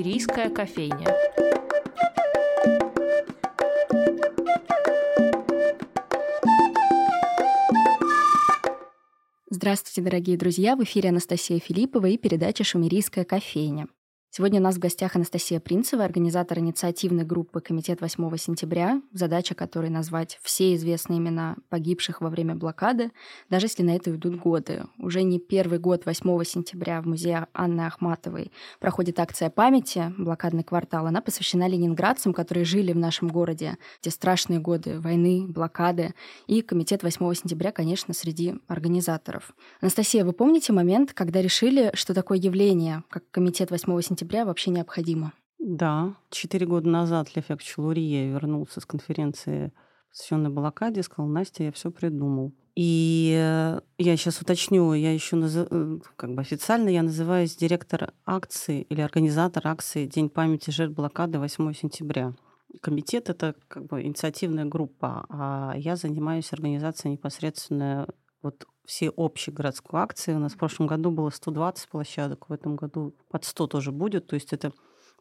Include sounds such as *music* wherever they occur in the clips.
Шумерийская кофейня. Здравствуйте, дорогие друзья! В эфире Анастасия Филиппова и передача «Шумерийская кофейня». Сегодня у нас в гостях Анастасия Принцева, организатор инициативной группы «Комитет 8 сентября», задача которой назвать все известные имена погибших во время блокады, даже если на это уйдут годы. Уже не первый год 8 сентября в музее Анны Ахматовой проходит акция памяти «Блокадный квартал». Она посвящена ленинградцам, которые жили в нашем городе те страшные годы войны, блокады. И Комитет 8 сентября, конечно, среди организаторов. Анастасия, вы помните момент, когда решили, что такое явление, как Комитет 8 сентября, сентября вообще необходимо. Да, четыре года назад Лефек Челурия вернулся с конференции, посвященной блокаде, сказал, Настя, я все придумал. И э, я сейчас уточню, я еще. Э, как бы официально я называюсь директор акции или организатор акции День памяти жертв блокады 8 сентября. Комитет — это как бы инициативная группа, а я занимаюсь организацией непосредственно вот все общие городской акции. У нас в прошлом году было 120 площадок, в этом году под 100 тоже будет. То есть это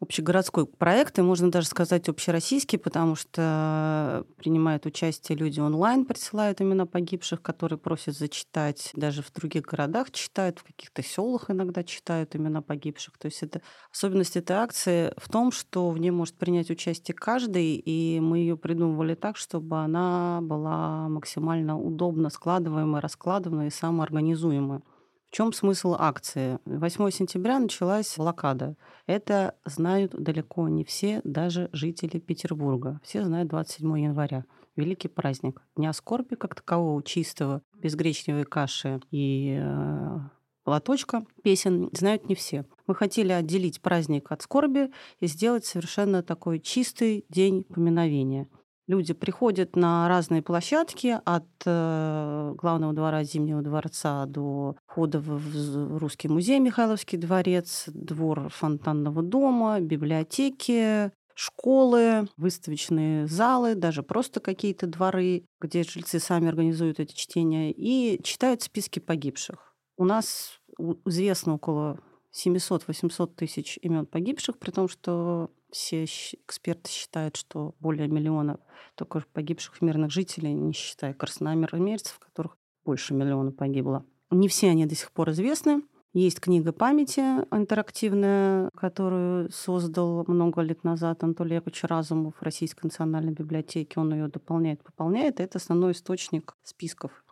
общегородской проект, и можно даже сказать общероссийский, потому что принимают участие люди онлайн, присылают имена погибших, которые просят зачитать. Даже в других городах читают, в каких-то селах иногда читают имена погибших. То есть это особенность этой акции в том, что в ней может принять участие каждый, и мы ее придумывали так, чтобы она была максимально удобно складываемая, раскладываемая и самоорганизуемая. В чем смысл акции? 8 сентября началась блокада. Это знают далеко не все, даже жители Петербурга. Все знают 27 января. Великий праздник. Дня скорби как такового, чистого, без гречневой каши и э, лоточка песен знают не все. Мы хотели отделить праздник от скорби и сделать совершенно такой чистый день поминовения. Люди приходят на разные площадки от э, главного двора Зимнего дворца до входа в Русский музей Михайловский дворец, двор фонтанного дома, библиотеки, школы, выставочные залы, даже просто какие-то дворы, где жильцы сами организуют эти чтения и читают списки погибших. У нас известно около 700-800 тысяч имен погибших, при том, что все эксперты считают, что более миллиона только погибших мирных жителей, не считая красномерцев, которых больше миллиона погибло. Не все они до сих пор известны. Есть книга памяти интерактивная, которую создал много лет назад Анатолий Яковлевич Разумов в Российской национальной библиотеке. Он ее дополняет, пополняет. Это основной источник списков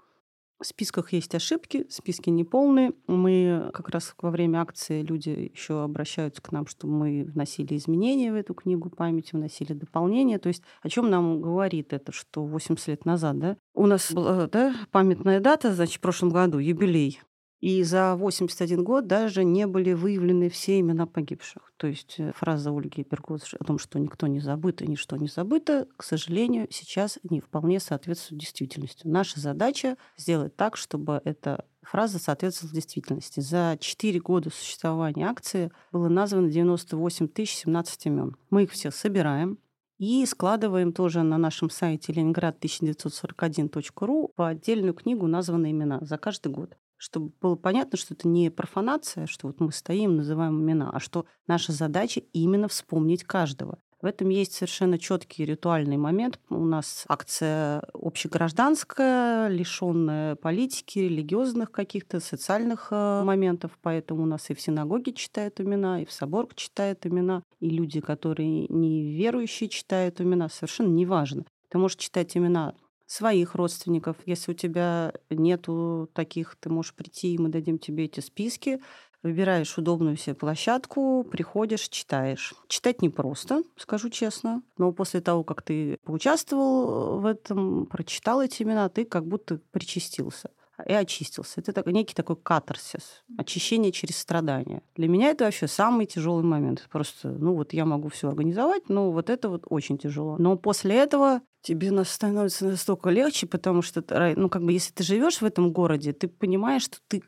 в списках есть ошибки, списки неполные. Мы как раз во время акции люди еще обращаются к нам, что мы вносили изменения в эту книгу памяти, вносили дополнения. То есть о чем нам говорит это, что 80 лет назад, да, у нас была да, памятная дата, значит, в прошлом году, юбилей. И за 81 год даже не были выявлены все имена погибших. То есть э, фраза Ольги Пергоз о том, что никто не забыт и ничто не забыто, к сожалению, сейчас не вполне соответствует действительности. Наша задача сделать так, чтобы эта фраза соответствовала действительности. За 4 года существования акции было названо 98 017 имен. Мы их все собираем, и складываем тоже на нашем сайте ленинград1941.ру по отдельную книгу названные имена за каждый год чтобы было понятно, что это не профанация, что вот мы стоим, называем имена, а что наша задача именно вспомнить каждого. В этом есть совершенно четкий ритуальный момент. У нас акция общегражданская, лишенная политики, религиозных каких-то социальных э, моментов, поэтому у нас и в синагоге читают имена, и в собор читают имена, и люди, которые не верующие, читают имена. Совершенно неважно. Ты можешь читать имена своих родственников. Если у тебя нету таких, ты можешь прийти, и мы дадим тебе эти списки. Выбираешь удобную себе площадку, приходишь, читаешь. Читать непросто, скажу честно, но после того, как ты поучаствовал в этом, прочитал эти имена, ты как будто причастился и очистился. Это такой, некий такой катарсис, очищение через страдания. Для меня это вообще самый тяжелый момент. Просто, ну вот я могу все организовать, но вот это вот очень тяжело. Но после этого тебе становится настолько легче, потому что, ну как бы, если ты живешь в этом городе, ты понимаешь, что ты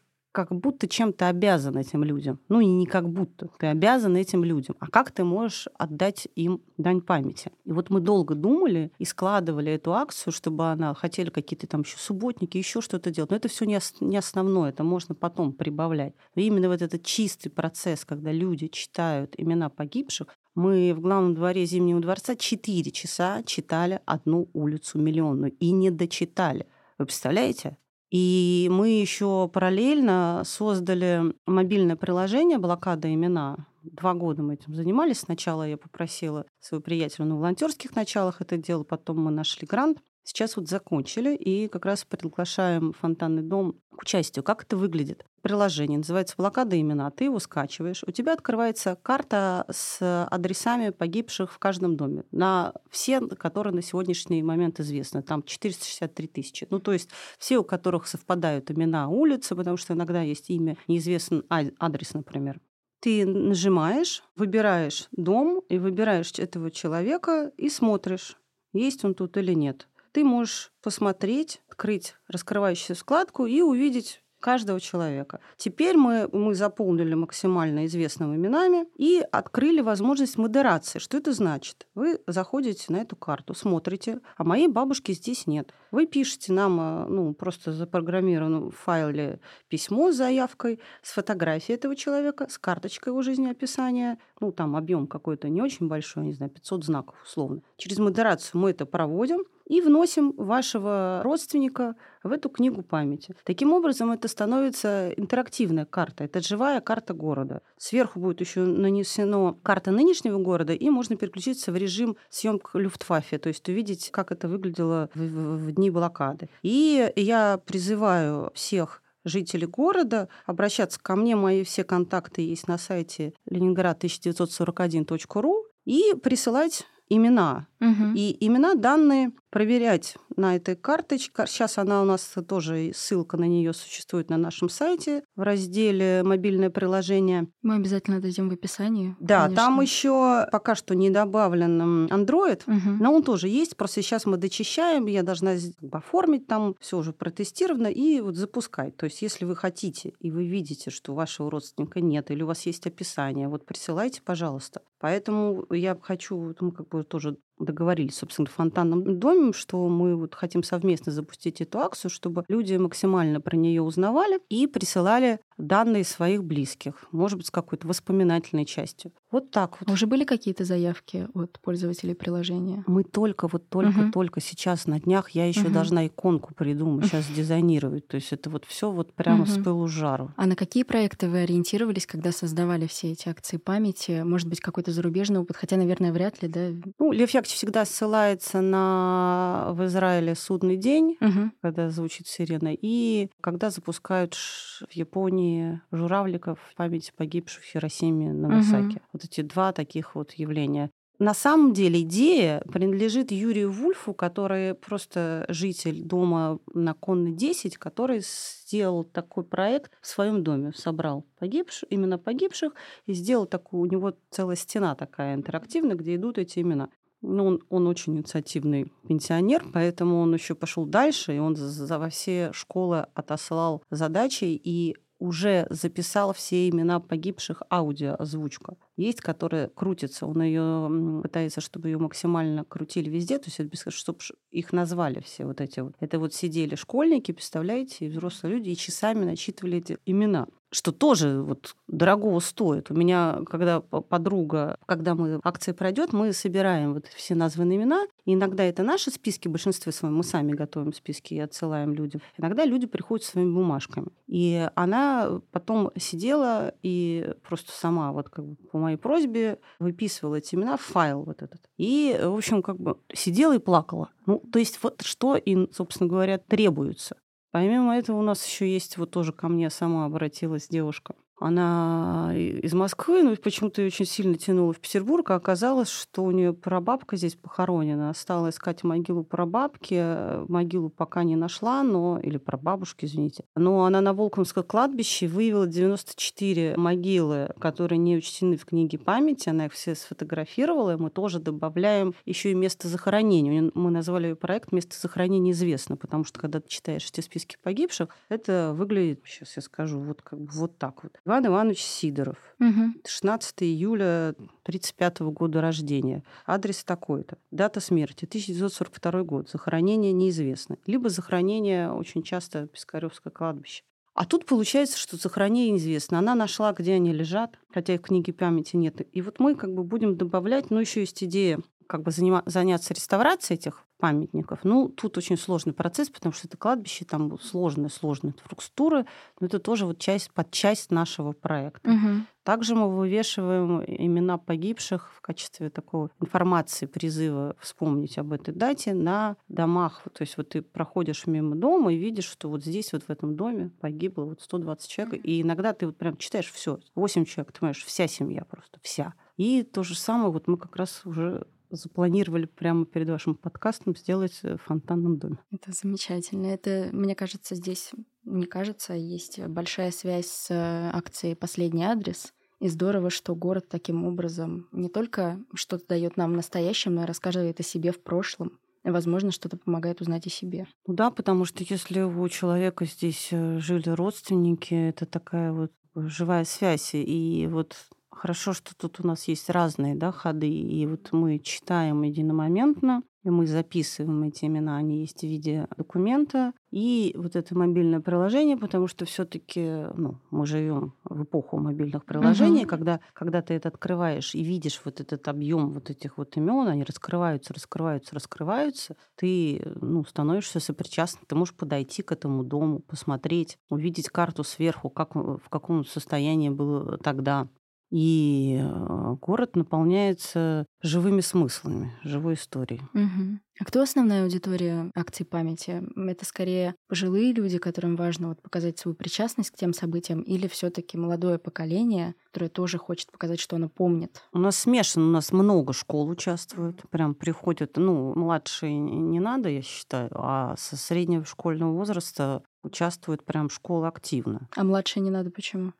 как будто чем-то обязан этим людям. Ну и не как будто. Ты обязан этим людям. А как ты можешь отдать им дань памяти? И вот мы долго думали и складывали эту акцию, чтобы она хотели какие-то там еще субботники, еще что-то делать. Но это все не, основное, это можно потом прибавлять. Но именно вот этот чистый процесс, когда люди читают имена погибших, мы в главном дворе Зимнего дворца 4 часа читали одну улицу миллионную и не дочитали. Вы представляете? И мы еще параллельно создали мобильное приложение «Блокада имена». Два года мы этим занимались. Сначала я попросила своего приятеля на волонтерских началах это дело, потом мы нашли грант. Сейчас вот закончили и как раз приглашаем фонтанный дом к участию. Как это выглядит? Приложение называется «Блокада имена». Ты его скачиваешь. У тебя открывается карта с адресами погибших в каждом доме. На все, которые на сегодняшний момент известны. Там 463 тысячи. Ну, то есть все, у которых совпадают имена улицы, потому что иногда есть имя, неизвестен адрес, например. Ты нажимаешь, выбираешь дом и выбираешь этого человека и смотришь, есть он тут или нет ты можешь посмотреть, открыть раскрывающую складку и увидеть каждого человека. Теперь мы, мы заполнили максимально известными именами и открыли возможность модерации. Что это значит? Вы заходите на эту карту, смотрите, а моей бабушки здесь нет. Вы пишете нам э, ну, просто запрограммированном файле письмо с заявкой, с фотографией этого человека, с карточкой его жизнеописания, ну, там объем какой-то не очень большой, не знаю, 500 знаков условно. Через модерацию мы это проводим, и вносим вашего родственника в эту книгу памяти. Таким образом, это становится интерактивная карта, это живая карта города. Сверху будет еще нанесена карта нынешнего города, и можно переключиться в режим съемок Люфтваффе, то есть увидеть, как это выглядело в, в, в дни блокады. И я призываю всех жителей города обращаться ко мне. Мои все контакты есть на сайте leningrad1941.ru и присылать имена. Угу. И имена данные проверять на этой карточке. Сейчас она у нас тоже, ссылка на нее существует на нашем сайте в разделе «Мобильное приложение». Мы обязательно дадим в описании. Да, конечно. там еще пока что не добавлен Android, угу. но он тоже есть. Просто сейчас мы дочищаем, я должна оформить там, все уже протестировано и вот запускать. То есть если вы хотите и вы видите, что вашего родственника нет, или у вас есть описание, вот присылайте, пожалуйста. Поэтому я хочу, мы как бы тоже договорились, собственно, в фонтанном доме, что мы вот хотим совместно запустить эту акцию, чтобы люди максимально про нее узнавали и присылали данные своих близких, может быть, с какой-то воспоминательной частью. Вот так вот. Уже были какие-то заявки от пользователей приложения? Мы только, вот только, угу. только сейчас на днях я еще угу. должна иконку придумать, сейчас дизайнировать. То есть это вот все вот прямо угу. с пылу жару. А на какие проекты вы ориентировались, когда создавали все эти акции памяти? Может быть, какой-то зарубежный опыт? Хотя, наверное, вряд ли, да? Ну, Лев Яковлевич всегда ссылается на в Израиле судный день, угу. когда звучит сирена, и когда запускают в Японии журавликов в память погибших в Хиросиме на Масаке. Угу. Вот эти два таких вот явления. На самом деле идея принадлежит Юрию Вульфу, который просто житель дома на Конной 10, который сделал такой проект в своем доме, собрал погибших, именно погибших, и сделал такую, у него целая стена такая интерактивная, где идут эти имена. Ну, он, он очень инициативный пенсионер, поэтому он еще пошел дальше, и он за, во все школы отослал задачи и уже записал все имена погибших аудиоозвучка есть, которая крутится. Он ее пытается, чтобы ее максимально крутили везде, то есть это чтобы их назвали все вот эти вот. Это вот сидели школьники, представляете, и взрослые люди, и часами начитывали эти имена что тоже вот дорогого стоит. У меня, когда подруга, когда мы акция пройдет, мы собираем вот все названные имена. И иногда это наши списки, в большинстве своем мы сами готовим списки и отсылаем людям. Иногда люди приходят своими бумажками. И она потом сидела и просто сама вот как бы по моей просьбе выписывала эти имена в файл вот этот. И, в общем, как бы сидела и плакала. Ну, то есть вот что им, собственно говоря, требуется. Помимо этого у нас еще есть, вот тоже ко мне сама обратилась девушка, Она из Москвы, но почему-то ее очень сильно тянула в Петербург, а оказалось, что у нее прабабка здесь похоронена. Стала искать могилу прабабки, могилу пока не нашла, но... или прабабушки, извините. Но она на Волковском кладбище выявила 94 могилы, которые не учтены в книге памяти. Она их все сфотографировала, и мы тоже добавляем еще и место захоронения. Мы назвали ее проект «Место захоронения известно», потому что когда ты читаешь эти списки погибших, это выглядит, сейчас я скажу, вот как бы вот так вот. Иван Иванович Сидоров. Угу. 16 июля 1935 года рождения. Адрес такой-то. Дата смерти 1942 год. Захоронение неизвестно. Либо захоронение очень часто Пискаревское кладбище. А тут получается, что захоронение неизвестно. Она нашла, где они лежат, хотя их в книге памяти нет. И вот мы как бы будем добавлять, ну, еще есть идея как бы занима- заняться реставрацией этих памятников. Ну, тут очень сложный процесс, потому что это кладбище, там сложная инфраструктура, но это тоже вот часть, под часть нашего проекта. Угу. Также мы вывешиваем имена погибших в качестве такой информации, призыва вспомнить об этой дате на домах. То есть вот ты проходишь мимо дома и видишь, что вот здесь, вот в этом доме погибло вот 120 человек. И иногда ты вот прям читаешь все, 8 человек, ты понимаешь, вся семья просто, вся. И то же самое вот мы как раз уже запланировали прямо перед вашим подкастом сделать в фонтанном доме. Это замечательно. Это, мне кажется, здесь, не кажется, есть большая связь с акцией «Последний адрес», и здорово, что город таким образом не только что-то дает нам в настоящем, но и рассказывает о себе в прошлом. И, возможно, что-то помогает узнать о себе. Ну да, потому что если у человека здесь э, жили родственники, это такая вот живая связь. И вот Хорошо, что тут у нас есть разные да, ходы, и вот мы читаем единомоментно, и мы записываем эти имена, они есть в виде документа, и вот это мобильное приложение, потому что все-таки ну, мы живем в эпоху мобильных приложений, угу. когда, когда ты это открываешь и видишь вот этот объем вот этих вот имен, они раскрываются, раскрываются, раскрываются, ты ну, становишься сопричастным, ты можешь подойти к этому дому, посмотреть, увидеть карту сверху, как, в каком состоянии было тогда и э, город наполняется живыми смыслами, живой историей. Угу. А кто основная аудитория акции памяти? Это скорее пожилые люди, которым важно вот показать свою причастность к тем событиям, или все-таки молодое поколение, которое тоже хочет показать, что оно помнит? У нас смешано, у нас много школ участвуют, прям приходят, ну, младшие не надо, я считаю, а со среднего школьного возраста участвуют прям школы активно. А младшие не надо почему?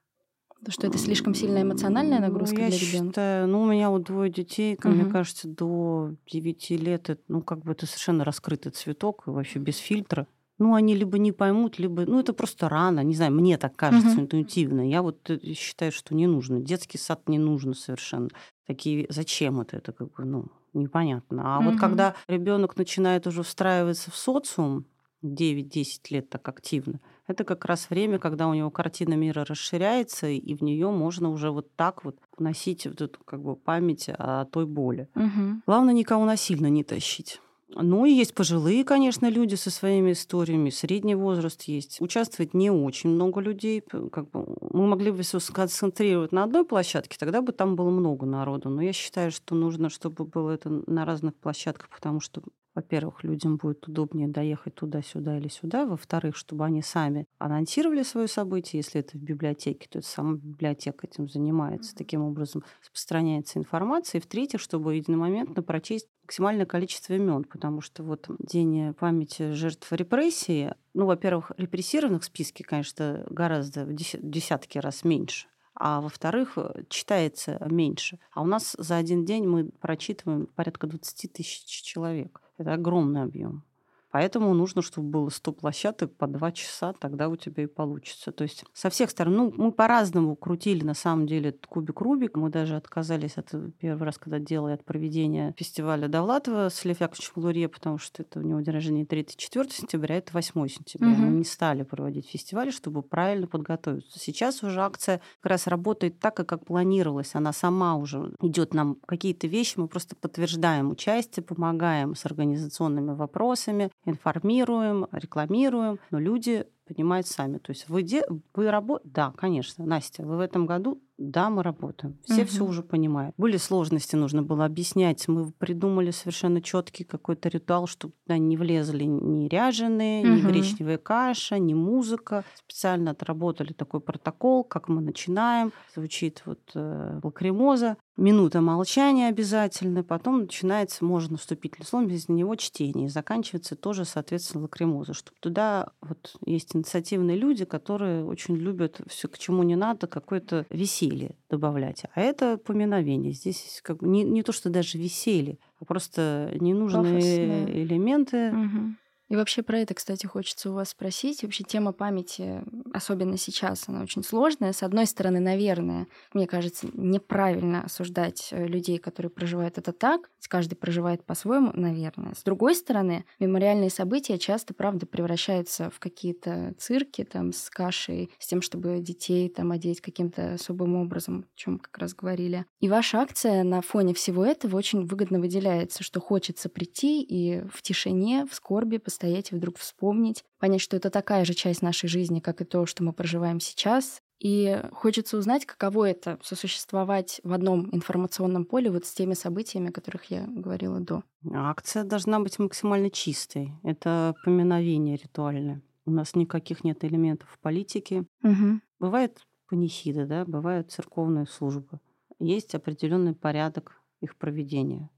Потому что это слишком сильная эмоциональная нагрузка ну, я для ребенка. Считаю, ну, у меня вот двое детей, как угу. мне кажется, до 9 лет, это, ну, как бы это совершенно раскрытый цветок, вообще без фильтра. Ну, они либо не поймут, либо... Ну, это просто рано. Не знаю, мне так кажется угу. интуитивно. Я вот э, считаю, что не нужно. Детский сад не нужно совершенно. Такие... Зачем это? Это как бы, ну, непонятно. А угу. вот когда ребенок начинает уже встраиваться в социум, 9-10 лет так активно, это как раз время, когда у него картина мира расширяется, и в нее можно уже вот так вот вносить вот эту как бы память о той боли. Угу. Главное никого насильно не тащить. Ну и есть пожилые, конечно, люди со своими историями, средний возраст есть. Участвует не очень много людей. Как бы мы могли бы все сконцентрировать на одной площадке, тогда бы там было много народу. Но я считаю, что нужно, чтобы было это на разных площадках, потому что во-первых, людям будет удобнее доехать туда-сюда или сюда. Во-вторых, чтобы они сами анонсировали свое событие. Если это в библиотеке, то это сама библиотека этим занимается. Таким образом распространяется информация. И в-третьих, чтобы единомоментно прочесть максимальное количество имен, потому что вот День памяти жертв репрессии, ну, во-первых, репрессированных в списке, конечно, гораздо в десятки раз меньше а во-вторых, читается меньше. А у нас за один день мы прочитываем порядка 20 тысяч человек. Это огромный объем. Поэтому нужно, чтобы было 100 площадок по 2 часа, тогда у тебя и получится. То есть со всех сторон, ну, мы по-разному крутили, на самом деле, этот кубик Рубик. Мы даже отказались от первый раз, когда делали от проведения фестиваля Довлатова с Лев Лурье, потому что это у него день рождения 3-4 сентября, это 8 сентября. Угу. Мы не стали проводить фестиваль, чтобы правильно подготовиться. Сейчас уже акция как раз работает так, как планировалось. Она сама уже идет нам какие-то вещи, мы просто подтверждаем участие, помогаем с организационными вопросами, информируем, рекламируем, но люди понимают сами. То есть вы, де... вы работаете... Да, конечно, Настя, вы в этом году да, мы работаем. Все угу. все уже понимают. Были сложности, нужно было объяснять. Мы придумали совершенно четкий какой-то ритуал, чтобы туда не влезли ни ряженые, угу. ни гречневая каша, ни музыка. Специально отработали такой протокол, как мы начинаем. Звучит вот э, лакримоза минута молчания обязательно, потом начинается, можно вступительный слово, без него чтение, и заканчивается тоже, соответственно, лакримоза, чтобы туда вот есть инициативные люди, которые очень любят все, к чему не надо, какое-то веселье добавлять. А это поминовение. Здесь как бы не, не то, что даже веселье, а просто ненужные элементы. Угу. И вообще про это, кстати, хочется у вас спросить. Вообще тема памяти, особенно сейчас, она очень сложная. С одной стороны, наверное, мне кажется, неправильно осуждать э, людей, которые проживают это так. Каждый проживает по-своему, наверное. С другой стороны, мемориальные события часто, правда, превращаются в какие-то цирки там с кашей, с тем, чтобы детей там одеть каким-то особым образом, о чем как раз говорили. И ваша акция на фоне всего этого очень выгодно выделяется, что хочется прийти и в тишине, в скорби постоять и вдруг вспомнить, понять, что это такая же часть нашей жизни, как и то, что мы проживаем сейчас. И хочется узнать, каково это сосуществовать в одном информационном поле вот с теми событиями, о которых я говорила до. Акция должна быть максимально чистой. Это поминовение ритуальное. У нас никаких нет элементов политики. Угу. Бывает панихида, да, бывают церковные службы. Есть определенный порядок их проведения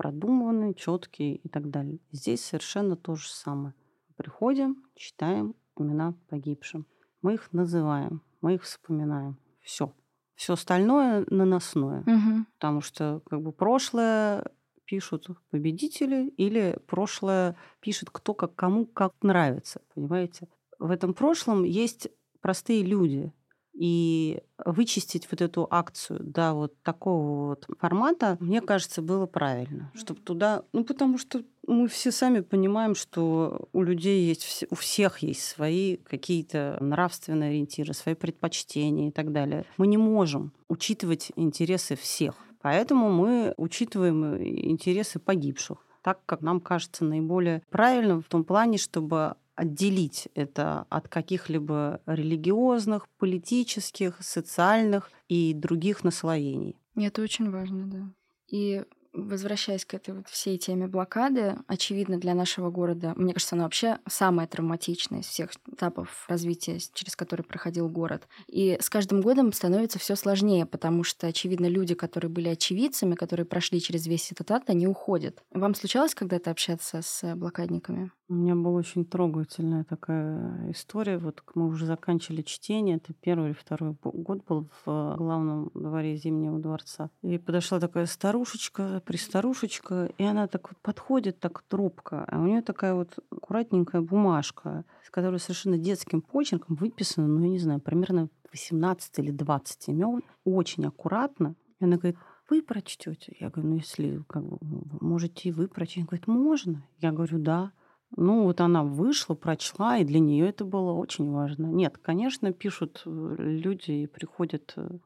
продуманный, четкий и так далее. Здесь совершенно то же самое. Приходим, читаем имена погибшим. Мы их называем, мы их вспоминаем. Все. Все остальное наносное. Угу. Потому что как бы прошлое пишут победители или прошлое пишет кто как кому как нравится, понимаете? В этом прошлом есть простые люди, и вычистить вот эту акцию до вот такого вот формата, мне кажется, было правильно. Чтобы туда... Ну, потому что мы все сами понимаем, что у людей есть, у всех есть свои какие-то нравственные ориентиры, свои предпочтения и так далее. Мы не можем учитывать интересы всех. Поэтому мы учитываем интересы погибших так, как нам кажется наиболее правильным в том плане, чтобы отделить это от каких-либо религиозных, политических, социальных и других наслоений. Это очень важно, да. И возвращаясь к этой вот всей теме блокады, очевидно для нашего города, мне кажется, она вообще самая травматичная из всех этапов развития, через который проходил город. И с каждым годом становится все сложнее, потому что, очевидно, люди, которые были очевидцами, которые прошли через весь этот ад, они уходят. Вам случалось когда-то общаться с блокадниками? У меня была очень трогательная такая история. Вот мы уже заканчивали чтение. Это первый или второй год был в главном дворе Зимнего дворца. И подошла такая старушечка, пристарушечка, и она так вот подходит, так трубка. А у нее такая вот аккуратненькая бумажка, с которой совершенно детским почерком выписано, ну, я не знаю, примерно 18 или 20 имен. Очень аккуратно. И она говорит, вы прочтете? Я говорю, ну если как бы, можете и вы прочесть. Она говорит, можно? Я говорю, да. Ну, вот она вышла, прочла, и для нее это было очень важно. Нет, конечно, пишут э, люди и приходят, э,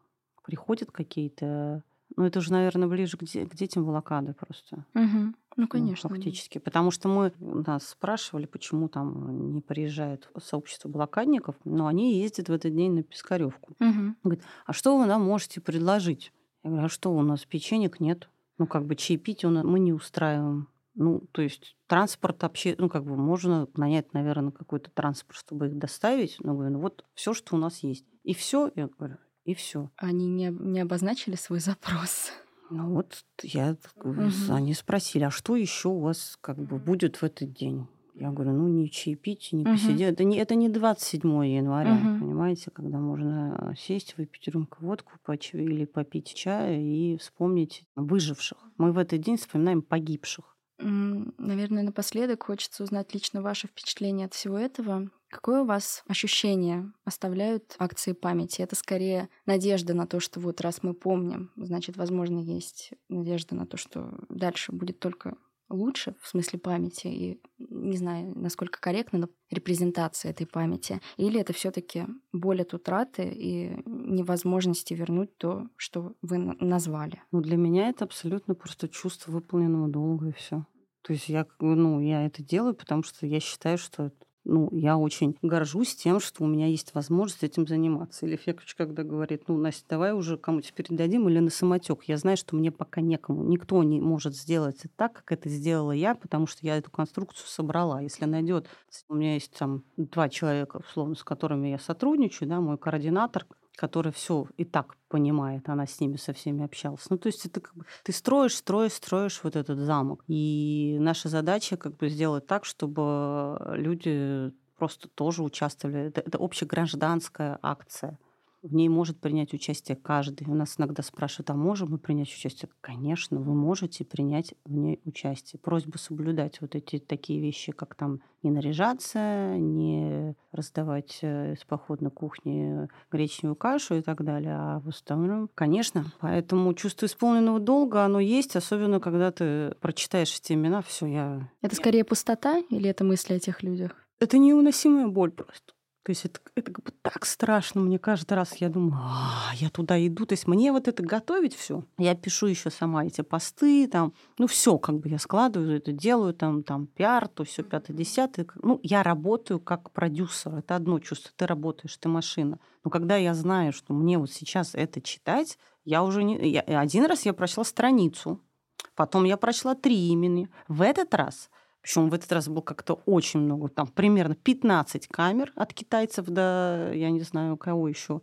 приходят какие-то... Ну, это уже, наверное, ближе к, де- к детям блокады просто. Угу. Ну, конечно. Ну, фактически. Да. Потому что мы нас спрашивали, почему там не приезжает сообщество блокадников, но они ездят в этот день на Пискаревку. Угу. Говорят, а что вы нам можете предложить? Я говорю, а что у нас печенек нет? Ну, как бы чаепитие мы не устраиваем. Ну, то есть транспорт вообще, ну, как бы можно нанять, наверное, какой-то транспорт, чтобы их доставить. Но говорю, ну вот все, что у нас есть. И все, я говорю, и все. Они не, не обозначили свой запрос. Ну вот я, угу. они спросили, а что еще у вас как бы будет в этот день? Я говорю, ну не чаепитие, не угу. посидеть. Это не, это не 27 января, угу. понимаете, когда можно сесть, выпить рюмку водку почти, или попить чая и вспомнить выживших. Мы в этот день вспоминаем погибших. Наверное, напоследок хочется узнать лично ваше впечатление от всего этого. Какое у вас ощущение оставляют акции памяти? Это скорее надежда на то, что вот раз мы помним, значит, возможно, есть надежда на то, что дальше будет только лучше в смысле памяти и не знаю, насколько корректно, но репрезентация этой памяти, или это все-таки боль от утраты и невозможности вернуть то, что вы назвали? Ну, для меня это абсолютно просто чувство выполненного долга и все. То есть я, ну, я это делаю, потому что я считаю, что ну, я очень горжусь тем, что у меня есть возможность этим заниматься. Или Фекович, когда говорит, ну, Настя, давай уже кому-то передадим или на самотек. Я знаю, что мне пока некому. Никто не может сделать так, как это сделала я, потому что я эту конструкцию собрала. Если найдет, у меня есть там два человека, условно, с которыми я сотрудничаю, да, мой координатор, который все и так понимает, она с ними со всеми общалась. Ну, то есть это как бы ты строишь, строишь, строишь вот этот замок. И наша задача как бы сделать так, чтобы люди просто тоже участвовали. Это, это общегражданская акция. В ней может принять участие каждый. У нас иногда спрашивают, а можем мы принять участие? Конечно, вы можете принять в ней участие. Просьба соблюдать вот эти такие вещи, как там не наряжаться, не раздавать э, из походной кухни гречневую кашу и так далее. А в остальном, конечно. Поэтому чувство исполненного долга, оно есть, особенно когда ты прочитаешь эти имена, все, я... Это скорее пустота или это мысли о тех людях? Это невыносимая боль просто. То есть это, это как бы так страшно. Мне каждый раз я думаю, а, я туда иду. То есть мне вот это готовить все. Я пишу еще сама эти посты, там, ну все, как бы я складываю это, делаю там, там пиар, то все пятое, десятое. Ну, я работаю как продюсер. Это одно чувство. Ты работаешь, ты машина. Но когда я знаю, что мне вот сейчас это читать, я уже не... Я... Один раз я прочла страницу, потом я прочла три имени. В этот раз причем в этот раз было как-то очень много, там примерно 15 камер от китайцев до, я не знаю, кого еще.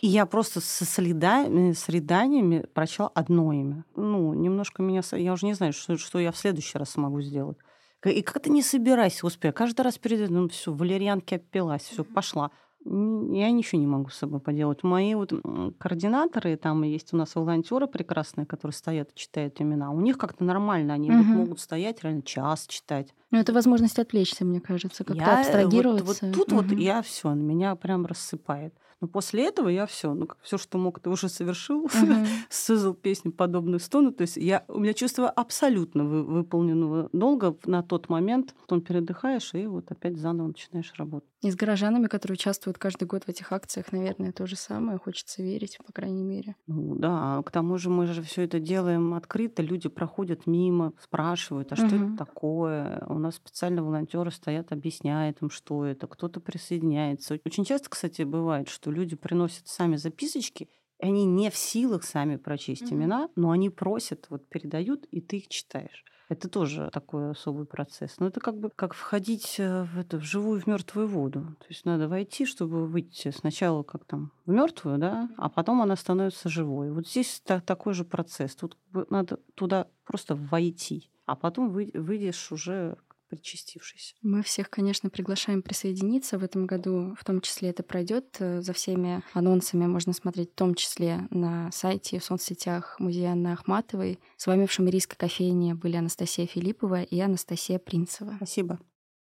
И я просто со следами, с ряданиями прочла одно имя. Ну, немножко меня... Я уже не знаю, что, что я в следующий раз смогу сделать. И как-то не собирайся, успею. Каждый раз перед ну, все, валерьянки опилась, все, пошла я ничего не могу с собой поделать. Мои вот координаторы, там есть у нас волонтеры прекрасные, которые стоят и читают имена. У них как-то нормально, они угу. вот могут стоять реально час читать. Ну, это возможность отвлечься, мне кажется, как-то абстрагироваться. Вот, вот тут угу. вот я все, меня прям рассыпает. Но после этого я все, ну, все, что мог, ты уже совершил, uh-huh. *laughs* создал песню подобную стону. То есть я, у меня чувство абсолютно вы, выполненного долга на тот момент. Потом передыхаешь и вот опять заново начинаешь работать. И с горожанами, которые участвуют каждый год в этих акциях, наверное, то же самое. Хочется верить, по крайней мере. Ну да, к тому же мы же все это делаем открыто. Люди проходят мимо, спрашивают, а что uh-huh. это такое? У нас специально волонтеры стоят, объясняют им, что это. Кто-то присоединяется. Очень часто, кстати, бывает, что люди приносят сами записочки, и они не в силах сами прочесть mm-hmm. имена, но они просят, вот передают, и ты их читаешь. Это тоже такой особый процесс. Но это как бы как входить э, в, это, в живую, в мертвую воду. То есть надо войти, чтобы выйти сначала как там в мертвую, да, а потом она становится живой. Вот здесь та, такой же процесс. Тут надо туда просто войти, а потом вы, выйдешь уже причастившись. Мы всех, конечно, приглашаем присоединиться в этом году. В том числе это пройдет. Э, за всеми анонсами можно смотреть в том числе на сайте, в соцсетях музея Анны Ахматовой. С вами в Шумерийской кофейне были Анастасия Филиппова и Анастасия Принцева. Спасибо.